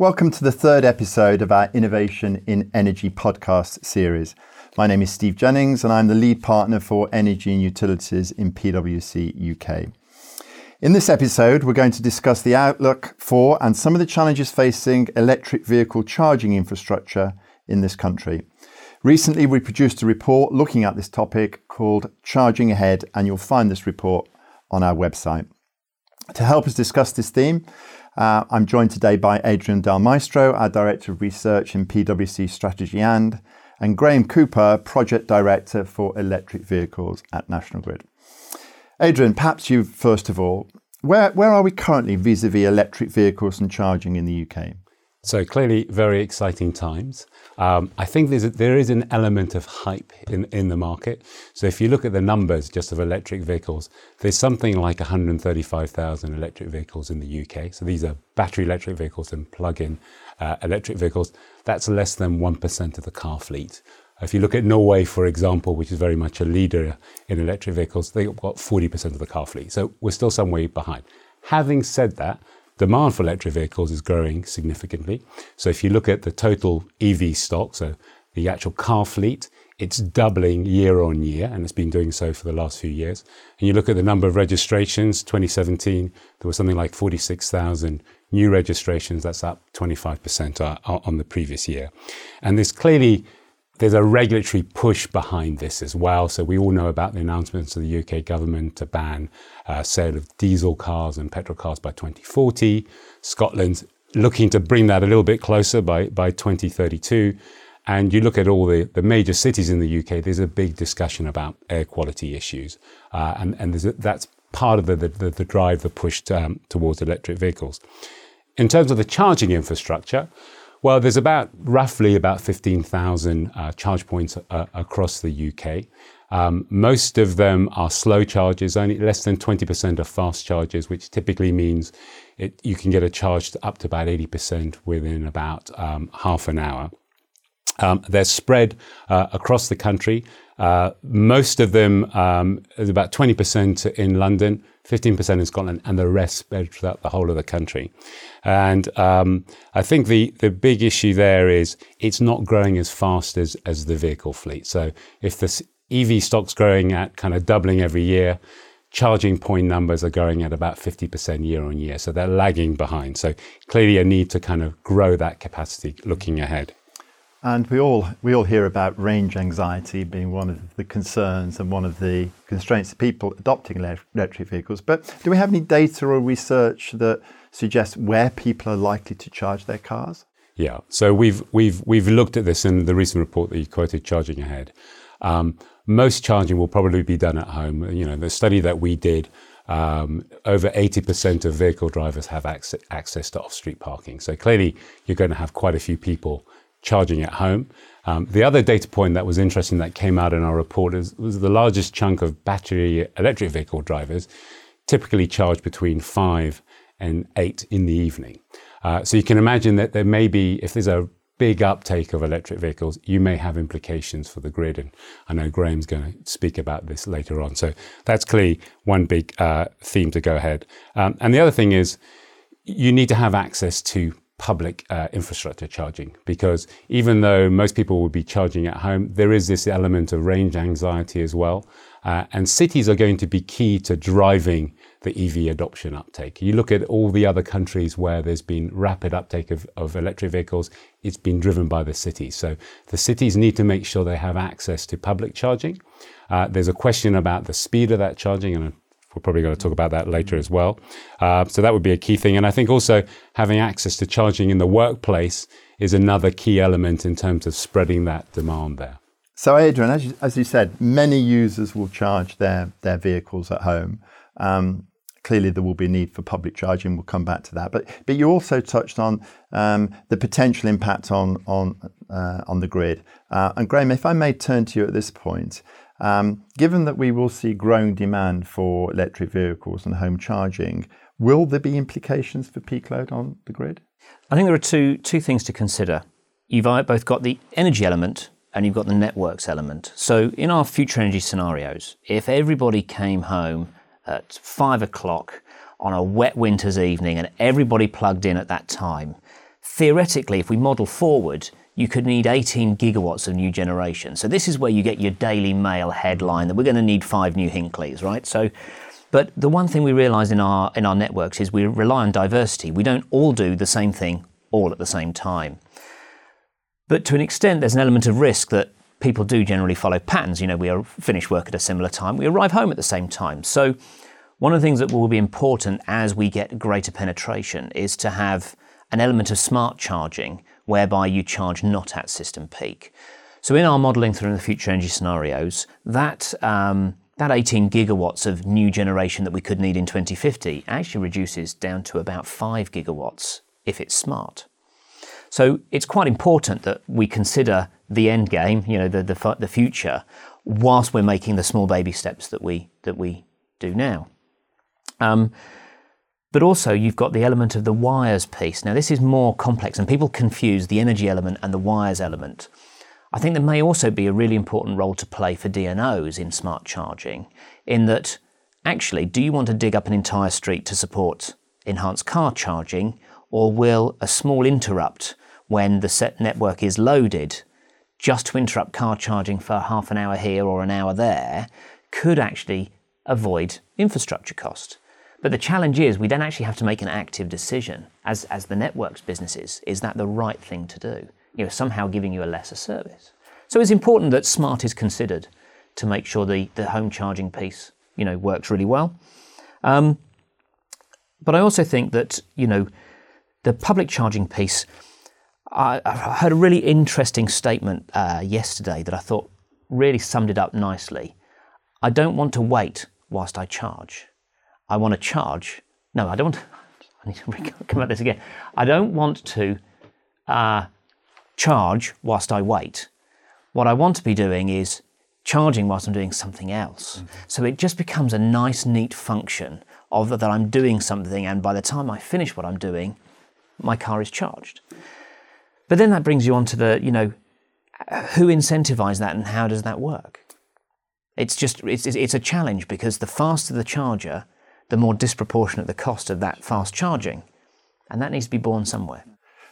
Welcome to the third episode of our Innovation in Energy podcast series. My name is Steve Jennings, and I'm the lead partner for Energy and Utilities in PwC UK. In this episode, we're going to discuss the outlook for and some of the challenges facing electric vehicle charging infrastructure in this country. Recently, we produced a report looking at this topic called Charging Ahead, and you'll find this report on our website. To help us discuss this theme, uh, I'm joined today by Adrian Del Maestro, our Director of Research in PwC Strategy and, and Graham Cooper, Project Director for Electric Vehicles at National Grid. Adrian, perhaps you first of all, where, where are we currently vis a vis electric vehicles and charging in the UK? So clearly, very exciting times. Um, I think there's a, there is an element of hype in, in the market. So if you look at the numbers just of electric vehicles, there's something like 135,000 electric vehicles in the UK. So these are battery electric vehicles and plug-in uh, electric vehicles. That's less than 1% of the car fleet. If you look at Norway, for example, which is very much a leader in electric vehicles, they've got 40% of the car fleet. So we're still some way behind. Having said that, demand for electric vehicles is growing significantly. So if you look at the total EV stock, so the actual car fleet, it's doubling year on year, and it's been doing so for the last few years. And you look at the number of registrations, 2017, there was something like 46,000 new registrations. That's up 25% uh, on the previous year. And there's clearly there's a regulatory push behind this as well. So we all know about the announcements of the UK government to ban uh, sale of diesel cars and petrol cars by 2040. Scotland's looking to bring that a little bit closer by, by 2032. And you look at all the, the major cities in the UK, there's a big discussion about air quality issues. Uh, and and a, that's part of the, the, the, drive, the push to, um, towards electric vehicles. In terms of the charging infrastructure, well, there's about roughly about 15,000 uh, charge points uh, across the UK. Um, most of them are slow charges, only less than 20% are fast charges, which typically means it, you can get a charge up to about 80% within about um, half an hour. Um, they're spread uh, across the country. Uh, most of them, um, about 20% in London, 15% in Scotland, and the rest spread throughout the whole of the country. And um, I think the, the big issue there is it's not growing as fast as, as the vehicle fleet. So if the EV stock's growing at kind of doubling every year, charging point numbers are going at about 50% year on year. So they're lagging behind. So clearly a need to kind of grow that capacity looking ahead. And we all we all hear about range anxiety being one of the concerns and one of the constraints of people adopting electric vehicles. But do we have any data or research that suggests where people are likely to charge their cars? Yeah, so we've we've we've looked at this in the recent report that you quoted, Charging Ahead. Um, most charging will probably be done at home. You know, the study that we did, um, over 80% of vehicle drivers have access, access to off-street parking. So clearly, you're going to have quite a few people charging at home. Um, the other data point that was interesting that came out in our report is, was the largest chunk of battery electric vehicle drivers typically charge between five and eight in the evening. Uh, so you can imagine that there may be, if there's a big uptake of electric vehicles, you may have implications for the grid. And I know Graham's going to speak about this later on. So that's clearly one big uh, theme to go ahead. Um, and the other thing is, you need to have access to public uh, infrastructure charging because even though most people will be charging at home, there is this element of range anxiety as well. Uh, and cities are going to be key to driving the EV adoption uptake. You look at all the other countries where there's been rapid uptake of, of electric vehicles, it's been driven by the cities. So the cities need to make sure they have access to public charging. Uh, there's a question about the speed of that charging, and we're probably going to talk about that later as well. Uh, so that would be a key thing. And I think also having access to charging in the workplace is another key element in terms of spreading that demand there. So, Adrian, as you, as you said, many users will charge their, their vehicles at home. Um, clearly, there will be a need for public charging. We'll come back to that. But, but you also touched on um, the potential impact on, on, uh, on the grid. Uh, and Graham, if I may turn to you at this point, um, given that we will see growing demand for electric vehicles and home charging, will there be implications for peak load on the grid? I think there are two, two things to consider. You've both got the energy element and you've got the networks element. So, in our future energy scenarios, if everybody came home at five o'clock on a wet winter's evening and everybody plugged in at that time, theoretically, if we model forward, you could need 18 gigawatts of new generation. So this is where you get your Daily Mail headline that we're going to need five new Hinkleys, right? So, but the one thing we realise in our in our networks is we rely on diversity. We don't all do the same thing all at the same time. But to an extent, there's an element of risk that people do generally follow patterns. You know, we finish work at a similar time, we arrive home at the same time. So, one of the things that will be important as we get greater penetration is to have an element of smart charging whereby you charge not at system peak. So, in our modelling through the future energy scenarios, that um, that 18 gigawatts of new generation that we could need in 2050 actually reduces down to about 5 gigawatts if it's smart. So it's quite important that we consider the end game, you know, the, the, the future, whilst we're making the small baby steps that we, that we do now. Um, but also, you've got the element of the wires piece. Now, this is more complex, and people confuse the energy element and the wires element. I think there may also be a really important role to play for DNOs in smart charging, in that actually, do you want to dig up an entire street to support enhanced car charging, or will a small interrupt when the set network is loaded just to interrupt car charging for half an hour here or an hour there could actually avoid infrastructure cost? But the challenge is we don't actually have to make an active decision as, as the networks businesses. Is that the right thing to do? you know, somehow giving you a lesser service. So it's important that smart is considered to make sure the, the home charging piece, you know, works really well. Um, but I also think that, you know, the public charging piece, I, I heard a really interesting statement uh, yesterday that I thought really summed it up nicely. I don't want to wait whilst I charge. I want to charge. No, I don't want. To, I need to come at this again. I don't want to uh, charge whilst I wait. What I want to be doing is charging whilst I'm doing something else. Mm-hmm. So it just becomes a nice, neat function of that I'm doing something, and by the time I finish what I'm doing, my car is charged. But then that brings you on to the, you know, who incentivizes that and how does that work? It's just, it's, it's a challenge because the faster the charger, the more disproportionate the cost of that fast charging. And that needs to be borne somewhere.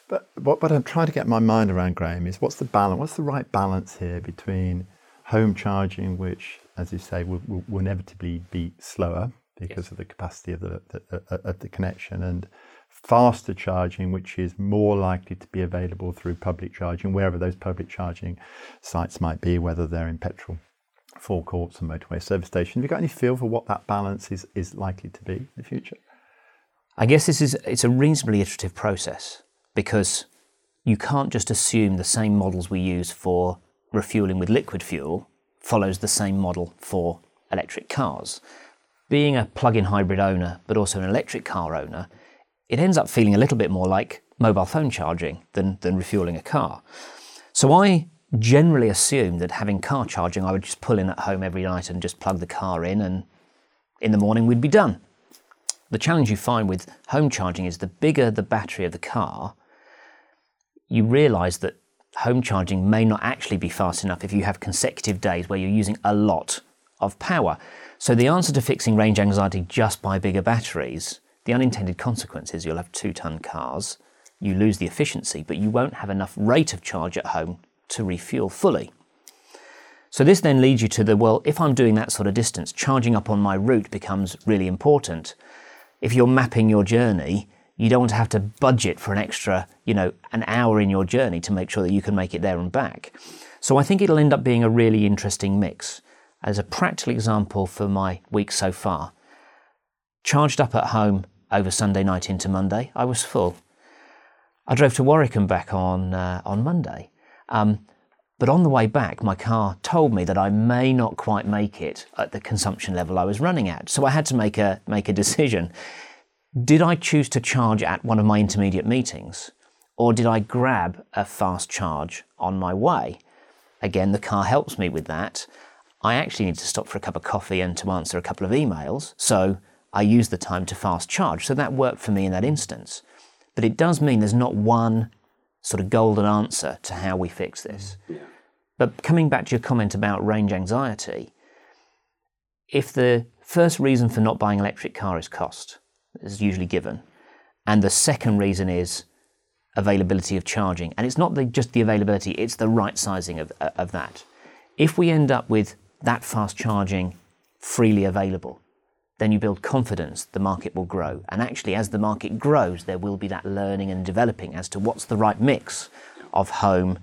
But what, what I'm trying to get my mind around, Graham, is what's the balance? What's the right balance here between home charging, which, as you say, will, will, will inevitably be slower because yes. of the capacity of the, the, uh, of the connection, and faster charging, which is more likely to be available through public charging, wherever those public charging sites might be, whether they're in petrol forecourts and motorway service stations. Have you got any feel for what that balance is, is likely to be in the future? I guess this is it's a reasonably iterative process because you can't just assume the same models we use for refueling with liquid fuel follows the same model for electric cars. Being a plug-in hybrid owner, but also an electric car owner, it ends up feeling a little bit more like mobile phone charging than, than refueling a car. So I generally assume that having car charging, I would just pull in at home every night and just plug the car in, and in the morning we'd be done. The challenge you find with home charging is the bigger the battery of the car, you realize that home charging may not actually be fast enough if you have consecutive days where you're using a lot of power. So, the answer to fixing range anxiety just by bigger batteries, the unintended consequence is you'll have two ton cars, you lose the efficiency, but you won't have enough rate of charge at home to refuel fully. So, this then leads you to the well, if I'm doing that sort of distance, charging up on my route becomes really important. If you're mapping your journey, you don't want to have to budget for an extra, you know, an hour in your journey to make sure that you can make it there and back. So I think it'll end up being a really interesting mix. As a practical example for my week so far, charged up at home over Sunday night into Monday, I was full. I drove to Warwick and back on uh, on Monday. Um, but on the way back, my car told me that I may not quite make it at the consumption level I was running at. So I had to make a make a decision. Did I choose to charge at one of my intermediate meetings? Or did I grab a fast charge on my way? Again, the car helps me with that. I actually need to stop for a cup of coffee and to answer a couple of emails, so I use the time to fast charge. So that worked for me in that instance. But it does mean there's not one sort of golden answer to how we fix this. Yeah. But coming back to your comment about range anxiety, if the first reason for not buying an electric car is cost, is usually given. And the second reason is availability of charging. And it's not the, just the availability, it's the right sizing of, uh, of that. If we end up with that fast charging freely available, then you build confidence, the market will grow. And actually, as the market grows, there will be that learning and developing as to what's the right mix of home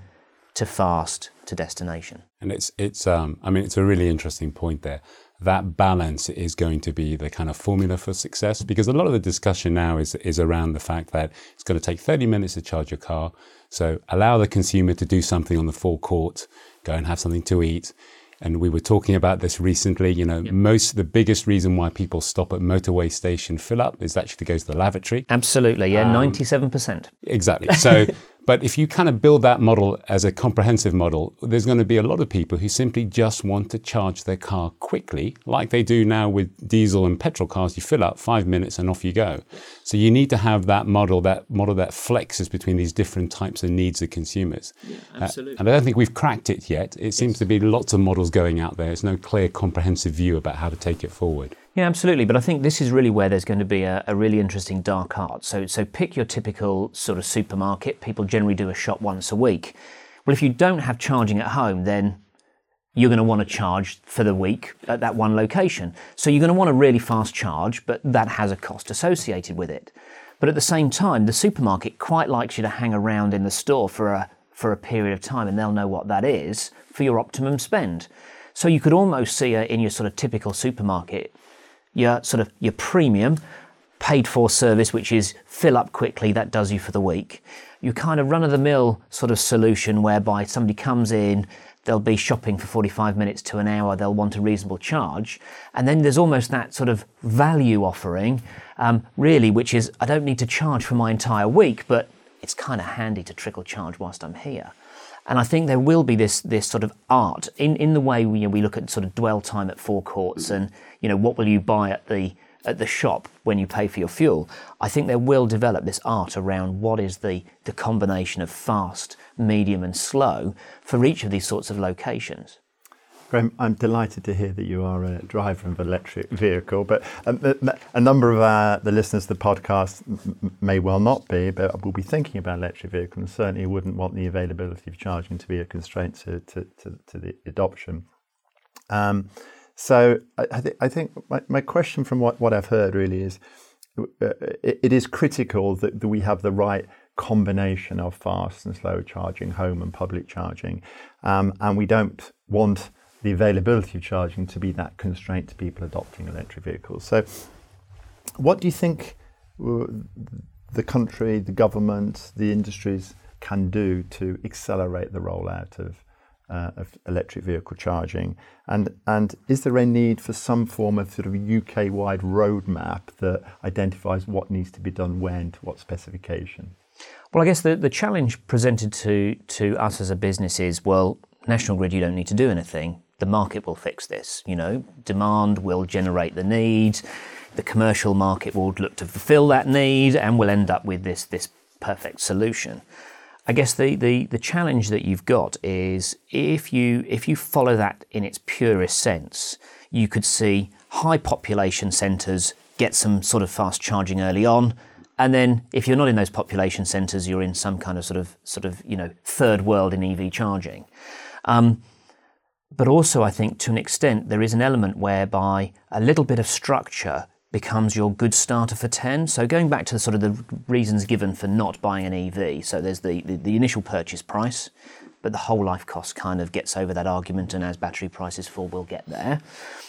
to fast to destination. And it's, it's um, I mean, it's a really interesting point there. That balance is going to be the kind of formula for success because a lot of the discussion now is, is around the fact that it's going to take 30 minutes to charge your car. So allow the consumer to do something on the forecourt, go and have something to eat and we were talking about this recently. You know, yep. most the biggest reason why people stop at motorway station fill up is actually to go to the lavatory. Absolutely, yeah, um, ninety-seven um, percent. Exactly. So But if you kind of build that model as a comprehensive model, there's going to be a lot of people who simply just want to charge their car quickly, like they do now with diesel and petrol cars. You fill up five minutes and off you go. So you need to have that model, that model that flexes between these different types of needs of consumers. Yeah, absolutely. Uh, and I don't think we've cracked it yet. It seems to be lots of models going out there. There's no clear, comprehensive view about how to take it forward. Yeah, absolutely. But I think this is really where there's going to be a, a, really interesting dark art. So, so pick your typical sort of supermarket. People generally do a shop once a week. Well, if you don't have charging at home, then you're going to want to charge for the week at that one location. So you're going to want a really fast charge, but that has a cost associated with it. But at the same time, the supermarket quite likes you to hang around in the store for a for a period of time, and they'll know what that is for your optimum spend. So you could almost see a, in your sort of typical supermarket your sort of your premium paid for service, which is fill up quickly, that does you for the week. You kind of run of the mill sort of solution whereby somebody comes in, they'll be shopping for 45 minutes to an hour, they'll want a reasonable charge. And then there's almost that sort of value offering, um, really, which is I don't need to charge for my entire week, but it's kind of handy to trickle charge whilst I'm here. And I think there will be this this sort of art in, in the way we, you know, we look at sort of dwell time at forecourts and you know what will you buy at the at the shop when you pay for your fuel. I think there will develop this art around what is the the combination of fast, medium, and slow for each of these sorts of locations. Graham, I'm delighted to hear that you are a driver of an electric vehicle, but um, a number of the listeners to the podcast may well not be, but will be thinking about electric vehicles and certainly wouldn't want the availability of charging to be a constraint to, to, to, to the adoption. Um, so I, I, th- I think my, my, question from what, what I've heard really is uh, it, it is critical that, that we have the right combination of fast and slow charging, home and public charging, um, and we don't want the availability of charging to be that constraint to people adopting electric vehicles. So, what do you think uh, the country, the government, the industries can do to accelerate the rollout of, uh, of electric vehicle charging? And, and is there a need for some form of sort of UK wide roadmap that identifies what needs to be done when to what specification? Well, I guess the, the challenge presented to, to us as a business is well, National Grid, you don't need to do anything the market will fix this. You know, demand will generate the need, the commercial market will look to fulfill that need, and we'll end up with this this perfect solution. I guess the, the, the challenge that you've got is if you if you follow that in its purest sense, you could see high population centres get some sort of fast charging early on, and then if you're not in those population centres, you're in some kind of sort of sort of you know third world in EV charging. Um, but also, I think to an extent, there is an element whereby a little bit of structure becomes your good starter for 10. So going back to sort of the reasons given for not buying an EV, so there's the, the, the, initial purchase price, but the whole life cost kind of gets over that argument, and as battery prices fall, we'll get there.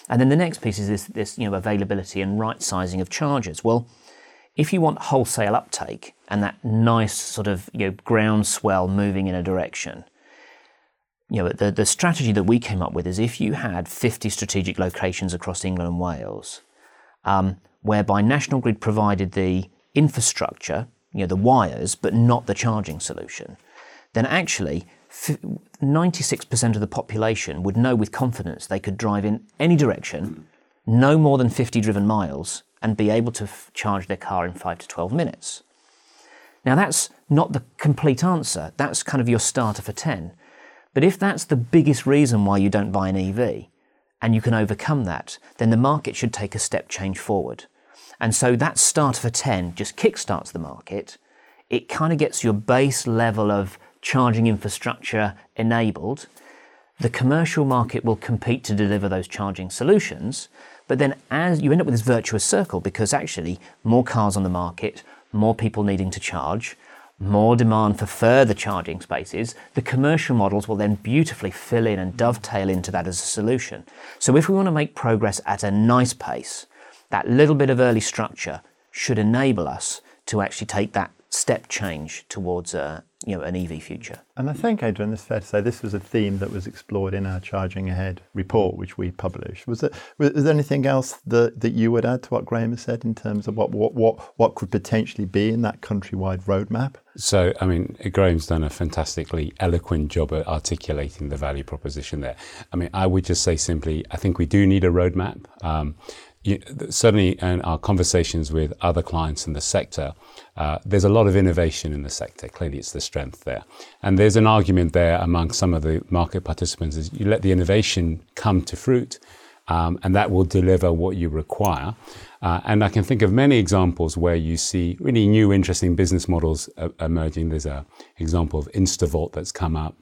And then the next piece is this, this you know, availability and right sizing of chargers. Well, if you want wholesale uptake and that nice sort of you know, groundswell moving in a direction, you know, the, the strategy that we came up with is if you had 50 strategic locations across England and Wales, um, whereby National Grid provided the infrastructure, you know, the wires, but not the charging solution, then actually 96% of the population would know with confidence they could drive in any direction, no more than 50 driven miles, and be able to f- charge their car in 5 to 12 minutes. Now, that's not the complete answer. That's kind of your starter for 10. But if that's the biggest reason why you don't buy an EV, and you can overcome that, then the market should take a step change forward. And so that starter for 10 just kickstarts the market. it kind of gets your base level of charging infrastructure enabled. The commercial market will compete to deliver those charging solutions. But then, as you end up with this virtuous circle, because actually more cars on the market, more people needing to charge, more demand for further charging spaces, the commercial models will then beautifully fill in and dovetail into that as a solution. So, if we want to make progress at a nice pace, that little bit of early structure should enable us to actually take that step change towards a, you know, an EV future. And I think, Adrian, it's fair to say this was a theme that was explored in our Charging Ahead report, which we published. Was, it, was there anything else that, that you would add to what Graham has said in terms of what, what, what, what could potentially be in that countrywide roadmap? So, I mean, Graham's done a fantastically eloquent job at articulating the value proposition there. I mean, I would just say simply, I think we do need a roadmap. Um, certainly in our conversations with other clients in the sector, uh, there's a lot of innovation in the sector. Clearly, it's the strength there. And there's an argument there among some of the market participants is you let the innovation come to fruit, um, and that will deliver what you require. Uh, and I can think of many examples where you see really new, interesting business models uh, emerging. There's an example of Instavolt that's come up,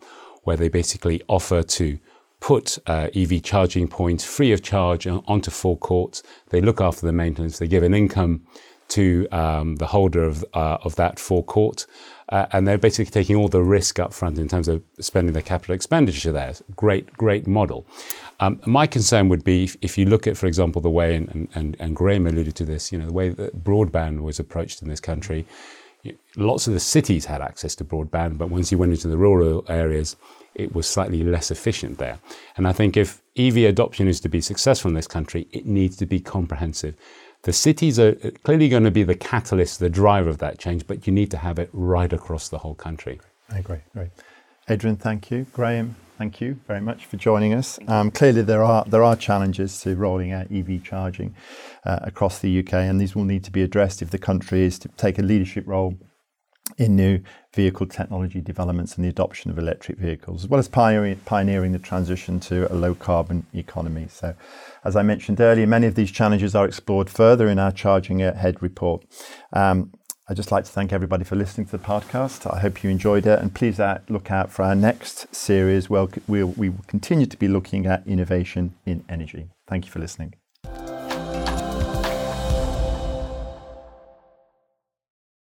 where they basically offer to put uh, EV charging points free of charge onto forecourts. They look after the maintenance. They give an income to um, the holder of, uh, of that forecourt. Uh, and they're basically taking all the risk up front in terms of spending their capital expenditure there. Great, great model. Um, my concern would be if, if, you look at, for example, the way, and, and, and Graham alluded to this, you know, the way that broadband was approached in this country. Lots of the cities had access to broadband, but once you went into the rural areas, it was slightly less efficient there. And I think if EV adoption is to be successful in this country, it needs to be comprehensive. The cities are uh, clearly going to be the catalyst, the driver of that change, but you need to have it right across the whole country. I agree. Great. Adrian, thank you. Graham, thank you very much for joining us. Um, clearly, there are there are challenges to rolling out EV charging uh, across the UK, and these will need to be addressed if the country is to take a leadership role in new vehicle technology developments and the adoption of electric vehicles, as well as pioneering, pioneering the transition to a low carbon economy. So, as I mentioned earlier, many of these challenges are explored further in our Charging Ahead report. Um, I'd just like to thank everybody for listening to the podcast. I hope you enjoyed it, and please uh, look out for our next series where we will continue to be looking at innovation in energy. Thank you for listening.